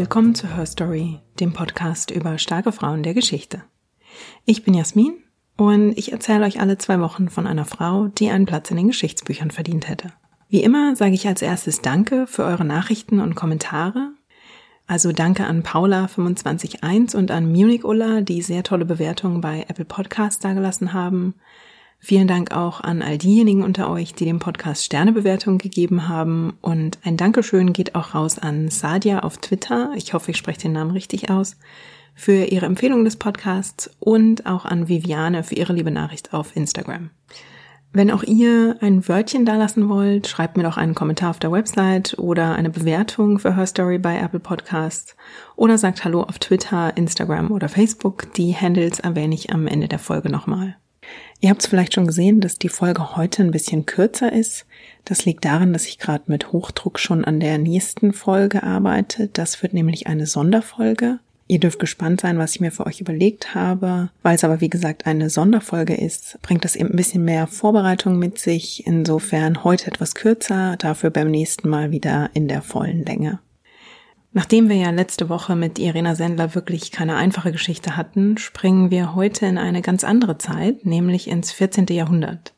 Willkommen zu Her Story, dem Podcast über starke Frauen der Geschichte. Ich bin Jasmin und ich erzähle euch alle zwei Wochen von einer Frau, die einen Platz in den Geschichtsbüchern verdient hätte. Wie immer sage ich als erstes Danke für eure Nachrichten und Kommentare. Also danke an Paula251 und an Munich Ulla, die sehr tolle Bewertungen bei Apple Podcasts dagelassen haben. Vielen Dank auch an all diejenigen unter euch, die dem Podcast Sternebewertungen gegeben haben. Und ein Dankeschön geht auch raus an Sadia auf Twitter. Ich hoffe, ich spreche den Namen richtig aus. Für ihre Empfehlung des Podcasts und auch an Viviane für ihre liebe Nachricht auf Instagram. Wenn auch ihr ein Wörtchen dalassen wollt, schreibt mir doch einen Kommentar auf der Website oder eine Bewertung für Her Story bei Apple Podcasts oder sagt Hallo auf Twitter, Instagram oder Facebook. Die Handles erwähne ich am Ende der Folge nochmal. Ihr habt es vielleicht schon gesehen, dass die Folge heute ein bisschen kürzer ist. Das liegt daran, dass ich gerade mit Hochdruck schon an der nächsten Folge arbeite. Das wird nämlich eine Sonderfolge. Ihr dürft gespannt sein, was ich mir für euch überlegt habe. Weil es aber wie gesagt eine Sonderfolge ist, bringt das eben ein bisschen mehr Vorbereitung mit sich. Insofern heute etwas kürzer, dafür beim nächsten Mal wieder in der vollen Länge. Nachdem wir ja letzte Woche mit Irena Sendler wirklich keine einfache Geschichte hatten, springen wir heute in eine ganz andere Zeit, nämlich ins 14. Jahrhundert.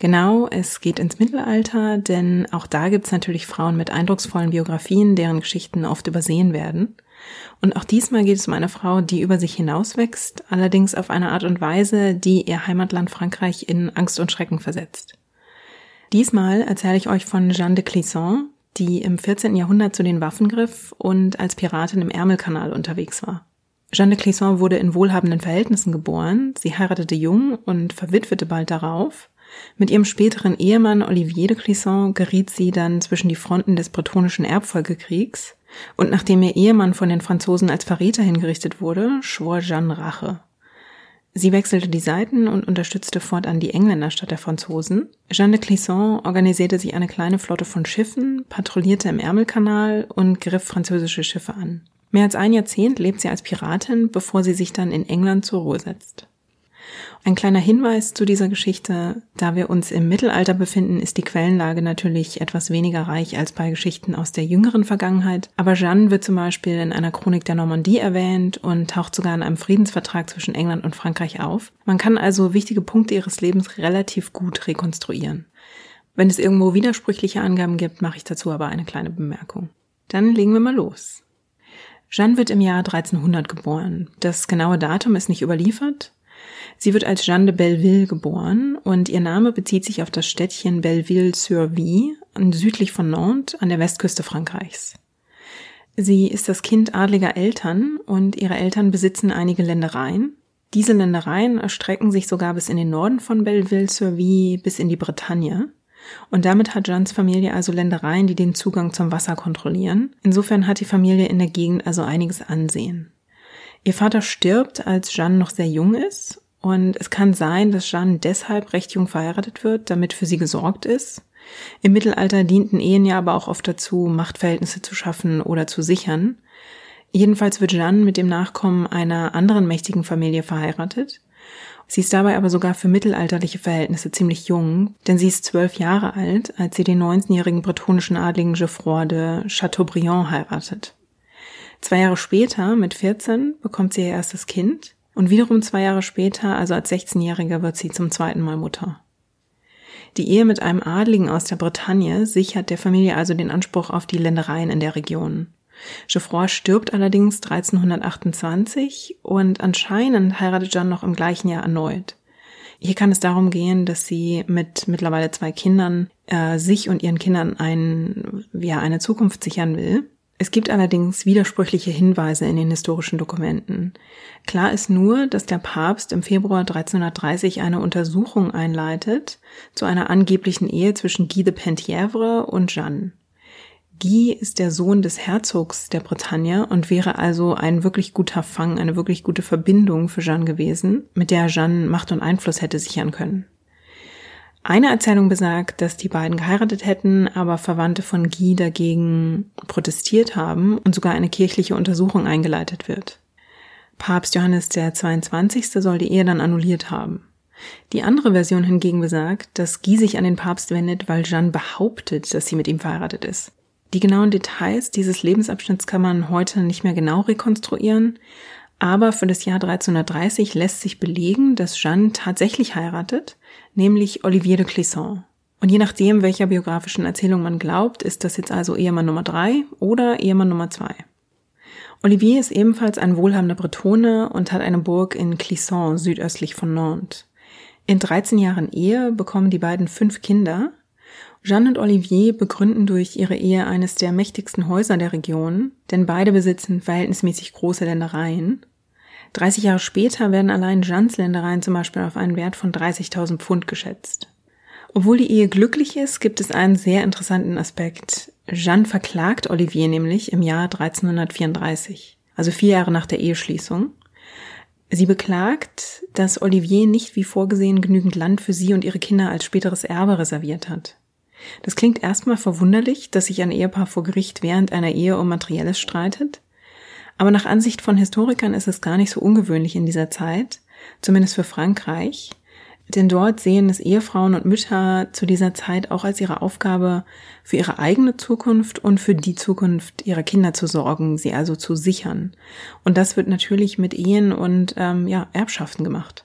Genau, es geht ins Mittelalter, denn auch da gibt's natürlich Frauen mit eindrucksvollen Biografien, deren Geschichten oft übersehen werden. Und auch diesmal geht es um eine Frau, die über sich hinauswächst, allerdings auf eine Art und Weise, die ihr Heimatland Frankreich in Angst und Schrecken versetzt. Diesmal erzähle ich euch von Jeanne de Clisson, die im 14. Jahrhundert zu den Waffen griff und als Piratin im Ärmelkanal unterwegs war. Jeanne de Clisson wurde in wohlhabenden Verhältnissen geboren. Sie heiratete jung und verwitwete bald darauf. Mit ihrem späteren Ehemann Olivier de Clisson geriet sie dann zwischen die Fronten des bretonischen Erbfolgekriegs und nachdem ihr Ehemann von den Franzosen als Verräter hingerichtet wurde, schwor Jeanne Rache. Sie wechselte die Seiten und unterstützte fortan die Engländer statt der Franzosen. Jeanne de Clisson organisierte sich eine kleine Flotte von Schiffen, patrouillierte im Ärmelkanal und griff französische Schiffe an. Mehr als ein Jahrzehnt lebt sie als Piratin, bevor sie sich dann in England zur Ruhe setzt. Ein kleiner Hinweis zu dieser Geschichte, da wir uns im Mittelalter befinden, ist die Quellenlage natürlich etwas weniger reich als bei Geschichten aus der jüngeren Vergangenheit, aber Jeanne wird zum Beispiel in einer Chronik der Normandie erwähnt und taucht sogar in einem Friedensvertrag zwischen England und Frankreich auf. Man kann also wichtige Punkte ihres Lebens relativ gut rekonstruieren. Wenn es irgendwo widersprüchliche Angaben gibt, mache ich dazu aber eine kleine Bemerkung. Dann legen wir mal los. Jeanne wird im Jahr 1300 geboren. Das genaue Datum ist nicht überliefert, Sie wird als Jeanne de Belleville geboren und ihr Name bezieht sich auf das Städtchen Belleville-sur-Vie, südlich von Nantes an der Westküste Frankreichs. Sie ist das Kind adliger Eltern und ihre Eltern besitzen einige Ländereien. Diese Ländereien erstrecken sich sogar bis in den Norden von Belleville-sur-Vie bis in die Bretagne. Und damit hat Jeannes Familie also Ländereien, die den Zugang zum Wasser kontrollieren. Insofern hat die Familie in der Gegend also einiges Ansehen. Ihr Vater stirbt, als Jeanne noch sehr jung ist und es kann sein, dass Jeanne deshalb recht jung verheiratet wird, damit für sie gesorgt ist. Im Mittelalter dienten Ehen ja aber auch oft dazu, Machtverhältnisse zu schaffen oder zu sichern. Jedenfalls wird Jeanne mit dem Nachkommen einer anderen mächtigen Familie verheiratet. Sie ist dabei aber sogar für mittelalterliche Verhältnisse ziemlich jung, denn sie ist zwölf Jahre alt, als sie den 19-jährigen bretonischen Adligen Geoffroy de Chateaubriand heiratet. Zwei Jahre später, mit 14, bekommt sie ihr erstes Kind und wiederum zwei Jahre später, also als 16-Jährige, wird sie zum zweiten Mal Mutter. Die Ehe mit einem Adligen aus der Bretagne sichert der Familie also den Anspruch auf die Ländereien in der Region. Geoffroy stirbt allerdings 1328 und anscheinend heiratet Jeanne noch im gleichen Jahr erneut. Hier kann es darum gehen, dass sie mit mittlerweile zwei Kindern äh, sich und ihren Kindern ein, ja, eine Zukunft sichern will. Es gibt allerdings widersprüchliche Hinweise in den historischen Dokumenten. Klar ist nur, dass der Papst im Februar 1330 eine Untersuchung einleitet zu einer angeblichen Ehe zwischen Guy de Penthièvre und Jeanne. Guy ist der Sohn des Herzogs der Bretagne und wäre also ein wirklich guter Fang, eine wirklich gute Verbindung für Jeanne gewesen, mit der Jeanne Macht und Einfluss hätte sichern können. Eine Erzählung besagt, dass die beiden geheiratet hätten, aber Verwandte von Guy dagegen protestiert haben und sogar eine kirchliche Untersuchung eingeleitet wird. Papst Johannes der 22. soll die Ehe dann annulliert haben. Die andere Version hingegen besagt, dass Guy sich an den Papst wendet, weil Jeanne behauptet, dass sie mit ihm verheiratet ist. Die genauen Details dieses Lebensabschnitts kann man heute nicht mehr genau rekonstruieren, aber für das Jahr 1330 lässt sich belegen, dass Jeanne tatsächlich heiratet, nämlich Olivier de Clisson. Und je nachdem, welcher biografischen Erzählung man glaubt, ist das jetzt also Ehemann Nummer drei oder Ehemann Nummer zwei. Olivier ist ebenfalls ein wohlhabender Bretone und hat eine Burg in Clisson südöstlich von Nantes. In 13 Jahren Ehe bekommen die beiden fünf Kinder, Jeanne und Olivier begründen durch ihre Ehe eines der mächtigsten Häuser der Region, denn beide besitzen verhältnismäßig große Ländereien. 30 Jahre später werden allein Jeannes Ländereien zum Beispiel auf einen Wert von 30.000 Pfund geschätzt. Obwohl die Ehe glücklich ist, gibt es einen sehr interessanten Aspekt. Jeanne verklagt Olivier nämlich im Jahr 1334, also vier Jahre nach der Eheschließung. Sie beklagt, dass Olivier nicht wie vorgesehen genügend Land für sie und ihre Kinder als späteres Erbe reserviert hat. Das klingt erstmal verwunderlich, dass sich ein Ehepaar vor Gericht während einer Ehe um Materielles streitet. Aber nach Ansicht von Historikern ist es gar nicht so ungewöhnlich in dieser Zeit, zumindest für Frankreich. Denn dort sehen es Ehefrauen und Mütter zu dieser Zeit auch als ihre Aufgabe, für ihre eigene Zukunft und für die Zukunft ihrer Kinder zu sorgen, sie also zu sichern. Und das wird natürlich mit Ehen und ähm, ja, Erbschaften gemacht.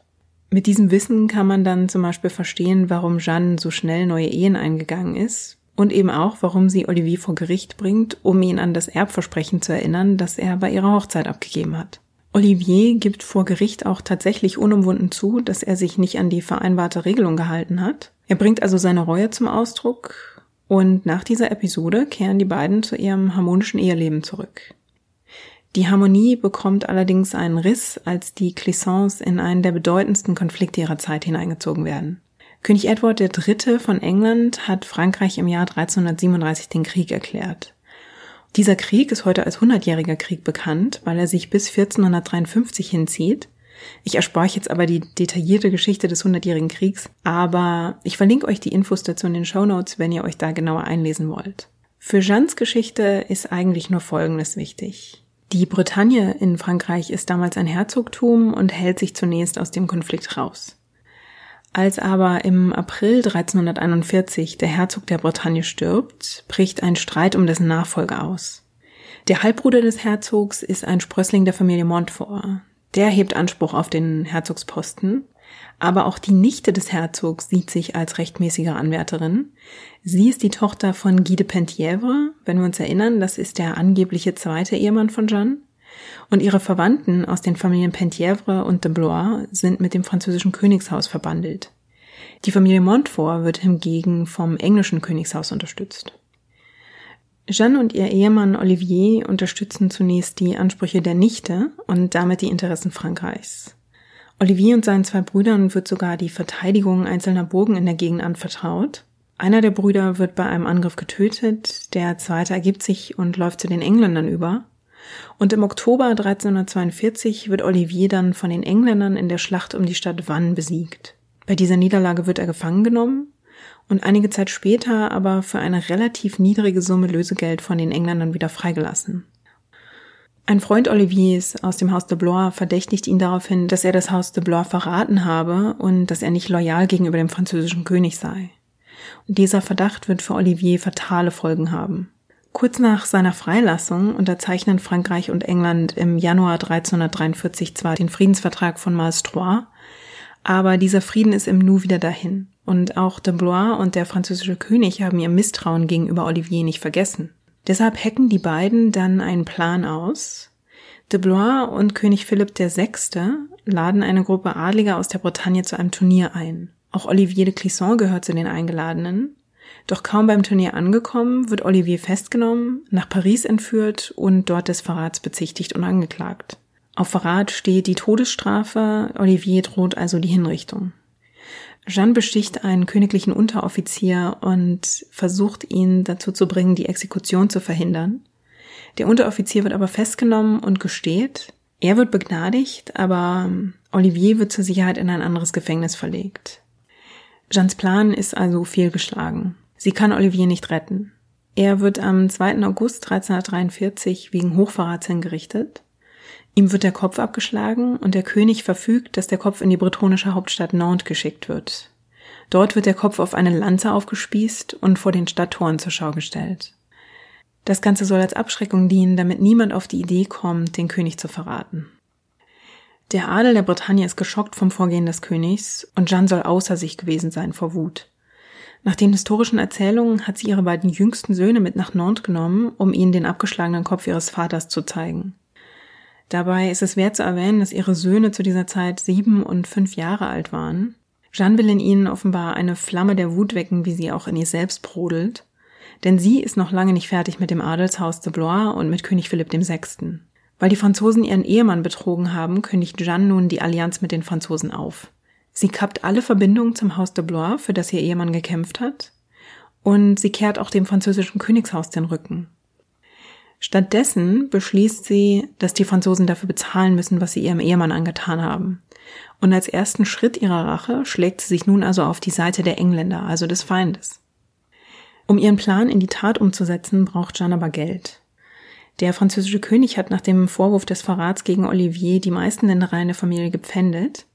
Mit diesem Wissen kann man dann zum Beispiel verstehen, warum Jeanne so schnell neue Ehen eingegangen ist und eben auch, warum sie Olivier vor Gericht bringt, um ihn an das Erbversprechen zu erinnern, das er bei ihrer Hochzeit abgegeben hat. Olivier gibt vor Gericht auch tatsächlich unumwunden zu, dass er sich nicht an die vereinbarte Regelung gehalten hat. Er bringt also seine Reue zum Ausdruck und nach dieser Episode kehren die beiden zu ihrem harmonischen Eheleben zurück. Die Harmonie bekommt allerdings einen Riss, als die Clisons in einen der bedeutendsten Konflikte ihrer Zeit hineingezogen werden. König Edward III. von England hat Frankreich im Jahr 1337 den Krieg erklärt. Dieser Krieg ist heute als Hundertjähriger Krieg bekannt, weil er sich bis 1453 hinzieht. Ich erspare euch jetzt aber die detaillierte Geschichte des Hundertjährigen Kriegs, aber ich verlinke euch die Infos dazu in den Show Notes, wenn ihr euch da genauer einlesen wollt. Für Jeannes Geschichte ist eigentlich nur Folgendes wichtig. Die Bretagne in Frankreich ist damals ein Herzogtum und hält sich zunächst aus dem Konflikt raus. Als aber im April 1341 der Herzog der Bretagne stirbt, bricht ein Streit um dessen Nachfolge aus. Der Halbbruder des Herzogs ist ein Sprössling der Familie Montfort. Der hebt Anspruch auf den Herzogsposten aber auch die Nichte des Herzogs sieht sich als rechtmäßige Anwärterin. Sie ist die Tochter von Guy de Penthièvre, wenn wir uns erinnern, das ist der angebliche zweite Ehemann von Jeanne. Und ihre Verwandten aus den Familien Penthièvre und de Blois sind mit dem französischen Königshaus verbandelt. Die Familie Montfort wird hingegen vom englischen Königshaus unterstützt. Jeanne und ihr Ehemann Olivier unterstützen zunächst die Ansprüche der Nichte und damit die Interessen Frankreichs. Olivier und seinen zwei Brüdern wird sogar die Verteidigung einzelner Burgen in der Gegend anvertraut. Einer der Brüder wird bei einem Angriff getötet, der zweite ergibt sich und läuft zu den Engländern über. Und im Oktober 1342 wird Olivier dann von den Engländern in der Schlacht um die Stadt Vannes besiegt. Bei dieser Niederlage wird er gefangen genommen und einige Zeit später aber für eine relativ niedrige Summe Lösegeld von den Engländern wieder freigelassen. Ein Freund Oliviers aus dem Haus de Blois verdächtigt ihn daraufhin, dass er das Haus de Blois verraten habe und dass er nicht loyal gegenüber dem französischen König sei. Und dieser Verdacht wird für Olivier fatale Folgen haben. Kurz nach seiner Freilassung unterzeichnen Frankreich und England im Januar 1343 zwar den Friedensvertrag von Malstroit, aber dieser Frieden ist im Nu wieder dahin. Und auch de Blois und der französische König haben ihr Misstrauen gegenüber Olivier nicht vergessen. Deshalb hacken die beiden dann einen Plan aus. De Blois und König Philipp VI. laden eine Gruppe Adliger aus der Bretagne zu einem Turnier ein. Auch Olivier de Clisson gehört zu den Eingeladenen. Doch kaum beim Turnier angekommen, wird Olivier festgenommen, nach Paris entführt und dort des Verrats bezichtigt und angeklagt. Auf Verrat steht die Todesstrafe, Olivier droht also die Hinrichtung. Jeanne besticht einen königlichen Unteroffizier und versucht ihn dazu zu bringen, die Exekution zu verhindern. Der Unteroffizier wird aber festgenommen und gesteht. Er wird begnadigt, aber Olivier wird zur Sicherheit in ein anderes Gefängnis verlegt. Jeannes Plan ist also fehlgeschlagen. Sie kann Olivier nicht retten. Er wird am 2. August 1343 wegen Hochverrats hingerichtet. Ihm wird der Kopf abgeschlagen und der König verfügt, dass der Kopf in die bretonische Hauptstadt Nantes geschickt wird. Dort wird der Kopf auf eine Lanze aufgespießt und vor den Stadttoren zur Schau gestellt. Das Ganze soll als Abschreckung dienen, damit niemand auf die Idee kommt, den König zu verraten. Der Adel der Bretagne ist geschockt vom Vorgehen des Königs und Jeanne soll außer sich gewesen sein vor Wut. Nach den historischen Erzählungen hat sie ihre beiden jüngsten Söhne mit nach Nantes genommen, um ihnen den abgeschlagenen Kopf ihres Vaters zu zeigen. Dabei ist es wert zu erwähnen, dass ihre Söhne zu dieser Zeit sieben und fünf Jahre alt waren. Jeanne will in ihnen offenbar eine Flamme der Wut wecken, wie sie auch in ihr selbst brodelt. Denn sie ist noch lange nicht fertig mit dem Adelshaus de Blois und mit König Philipp VI. Weil die Franzosen ihren Ehemann betrogen haben, kündigt Jeanne nun die Allianz mit den Franzosen auf. Sie kappt alle Verbindungen zum Haus de Blois, für das ihr Ehemann gekämpft hat, und sie kehrt auch dem französischen Königshaus den Rücken. Stattdessen beschließt sie, dass die Franzosen dafür bezahlen müssen, was sie ihrem Ehemann angetan haben. Und als ersten Schritt ihrer Rache schlägt sie sich nun also auf die Seite der Engländer, also des Feindes. Um ihren Plan in die Tat umzusetzen, braucht Jeanne aber Geld. Der französische König hat nach dem Vorwurf des Verrats gegen Olivier die meisten Ländereien der Familie gepfändet.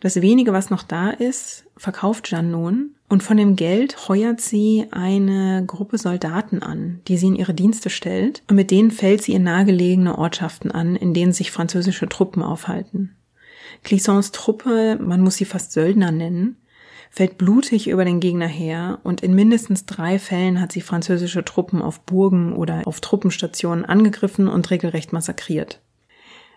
Das wenige, was noch da ist, verkauft Jeanne nun und von dem Geld heuert sie eine Gruppe Soldaten an, die sie in ihre Dienste stellt und mit denen fällt sie in nahegelegene Ortschaften an, in denen sich französische Truppen aufhalten. Clissons Truppe, man muss sie fast Söldner nennen, fällt blutig über den Gegner her und in mindestens drei Fällen hat sie französische Truppen auf Burgen oder auf Truppenstationen angegriffen und regelrecht massakriert.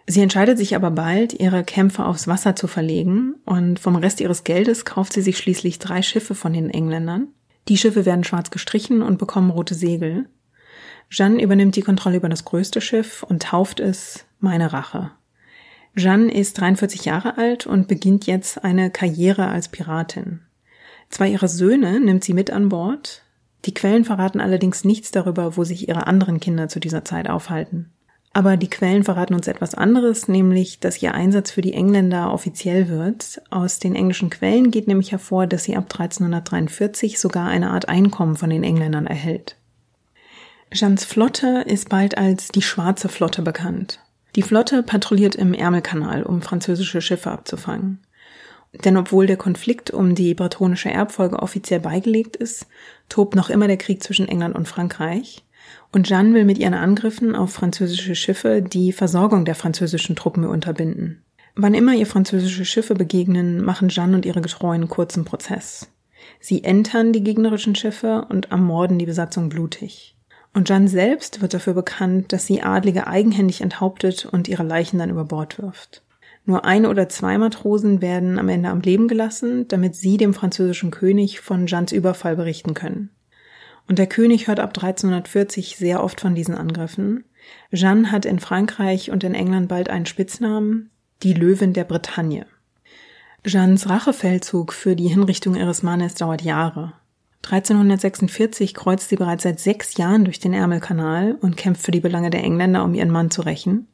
Sie entscheidet sich aber bald, ihre Kämpfe aufs Wasser zu verlegen und vom Rest ihres Geldes kauft sie sich schließlich drei Schiffe von den Engländern. Die Schiffe werden schwarz gestrichen und bekommen rote Segel. Jeanne übernimmt die Kontrolle über das größte Schiff und tauft es Meine Rache. Jeanne ist 43 Jahre alt und beginnt jetzt eine Karriere als Piratin. Zwei ihrer Söhne nimmt sie mit an Bord. Die Quellen verraten allerdings nichts darüber, wo sich ihre anderen Kinder zu dieser Zeit aufhalten. Aber die Quellen verraten uns etwas anderes, nämlich, dass ihr Einsatz für die Engländer offiziell wird. Aus den englischen Quellen geht nämlich hervor, dass sie ab 1343 sogar eine Art Einkommen von den Engländern erhält. Jeannes Flotte ist bald als die Schwarze Flotte bekannt. Die Flotte patrouilliert im Ärmelkanal, um französische Schiffe abzufangen. Denn obwohl der Konflikt um die bretonische Erbfolge offiziell beigelegt ist, tobt noch immer der Krieg zwischen England und Frankreich. Und Jeanne will mit ihren Angriffen auf französische Schiffe die Versorgung der französischen Truppen unterbinden. Wann immer ihr französische Schiffe begegnen, machen Jeanne und ihre Getreuen kurzen Prozess. Sie entern die gegnerischen Schiffe und ermorden die Besatzung blutig. Und Jeanne selbst wird dafür bekannt, dass sie Adlige eigenhändig enthauptet und ihre Leichen dann über Bord wirft. Nur eine oder zwei Matrosen werden am Ende am Leben gelassen, damit sie dem französischen König von Jeannes Überfall berichten können. Und der König hört ab 1340 sehr oft von diesen Angriffen. Jeanne hat in Frankreich und in England bald einen Spitznamen, die Löwin der Bretagne. Jeannes Rachefeldzug für die Hinrichtung ihres Mannes dauert Jahre. 1346 kreuzt sie bereits seit sechs Jahren durch den Ärmelkanal und kämpft für die Belange der Engländer, um ihren Mann zu rächen.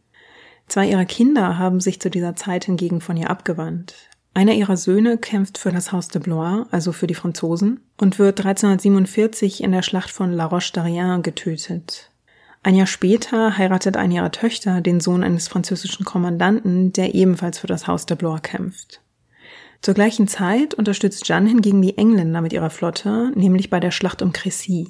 Zwei ihrer Kinder haben sich zu dieser Zeit hingegen von ihr abgewandt. Einer ihrer Söhne kämpft für das Haus de Blois, also für die Franzosen, und wird 1347 in der Schlacht von La Roche-d'Arien getötet. Ein Jahr später heiratet eine ihrer Töchter den Sohn eines französischen Kommandanten, der ebenfalls für das Haus de Blois kämpft. Zur gleichen Zeit unterstützt Jeanne hingegen die Engländer mit ihrer Flotte, nämlich bei der Schlacht um Crécy.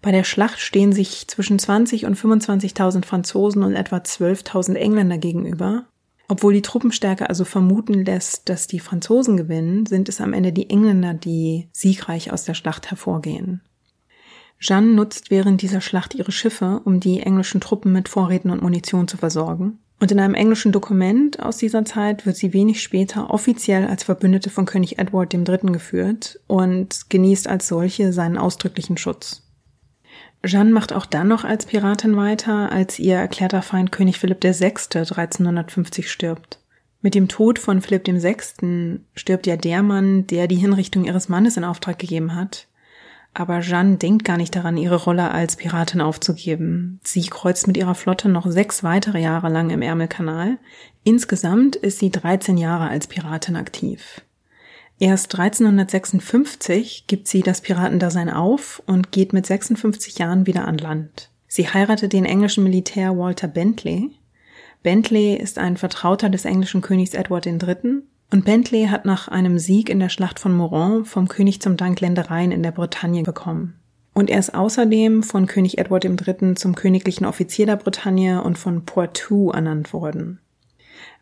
Bei der Schlacht stehen sich zwischen 20 und 25.000 Franzosen und etwa 12.000 Engländer gegenüber. Obwohl die Truppenstärke also vermuten lässt, dass die Franzosen gewinnen, sind es am Ende die Engländer, die siegreich aus der Schlacht hervorgehen. Jeanne nutzt während dieser Schlacht ihre Schiffe, um die englischen Truppen mit Vorräten und Munition zu versorgen. Und in einem englischen Dokument aus dieser Zeit wird sie wenig später offiziell als Verbündete von König Edward III. geführt und genießt als solche seinen ausdrücklichen Schutz. Jeanne macht auch dann noch als Piratin weiter, als ihr erklärter Feind König Philipp VI. 1350 stirbt. Mit dem Tod von Philipp VI. stirbt ja der Mann, der die Hinrichtung ihres Mannes in Auftrag gegeben hat. Aber Jeanne denkt gar nicht daran, ihre Rolle als Piratin aufzugeben. Sie kreuzt mit ihrer Flotte noch sechs weitere Jahre lang im Ärmelkanal. Insgesamt ist sie 13 Jahre als Piratin aktiv. Erst 1356 gibt sie das Piratendasein auf und geht mit 56 Jahren wieder an Land. Sie heiratet den englischen Militär Walter Bentley. Bentley ist ein Vertrauter des englischen Königs Edward III. Und Bentley hat nach einem Sieg in der Schlacht von Moron vom König zum Dank Ländereien in der Bretagne bekommen. Und er ist außerdem von König Edward III. zum königlichen Offizier der Bretagne und von Poitou ernannt worden.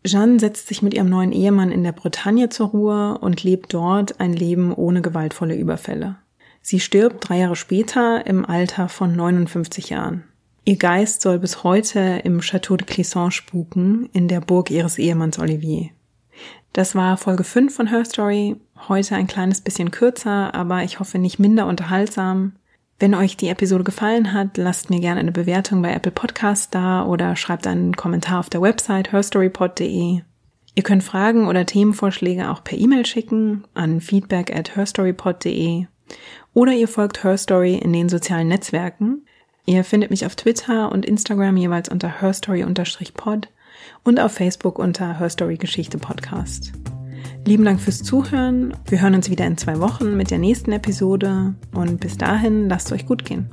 Jeanne setzt sich mit ihrem neuen Ehemann in der Bretagne zur Ruhe und lebt dort ein Leben ohne gewaltvolle Überfälle. Sie stirbt drei Jahre später im Alter von 59 Jahren. Ihr Geist soll bis heute im Château de Clisson spuken, in der Burg ihres Ehemanns Olivier. Das war Folge 5 von Her Story. Heute ein kleines bisschen kürzer, aber ich hoffe nicht minder unterhaltsam. Wenn euch die Episode gefallen hat, lasst mir gerne eine Bewertung bei Apple Podcasts da oder schreibt einen Kommentar auf der Website herstorypod.de. Ihr könnt Fragen oder Themenvorschläge auch per E-Mail schicken an feedback at herstorypod.de oder ihr folgt Herstory in den sozialen Netzwerken. Ihr findet mich auf Twitter und Instagram jeweils unter herstory-pod und auf Facebook unter Herstory Geschichte Podcast. Lieben Dank fürs Zuhören. Wir hören uns wieder in zwei Wochen mit der nächsten Episode und bis dahin lasst es euch gut gehen.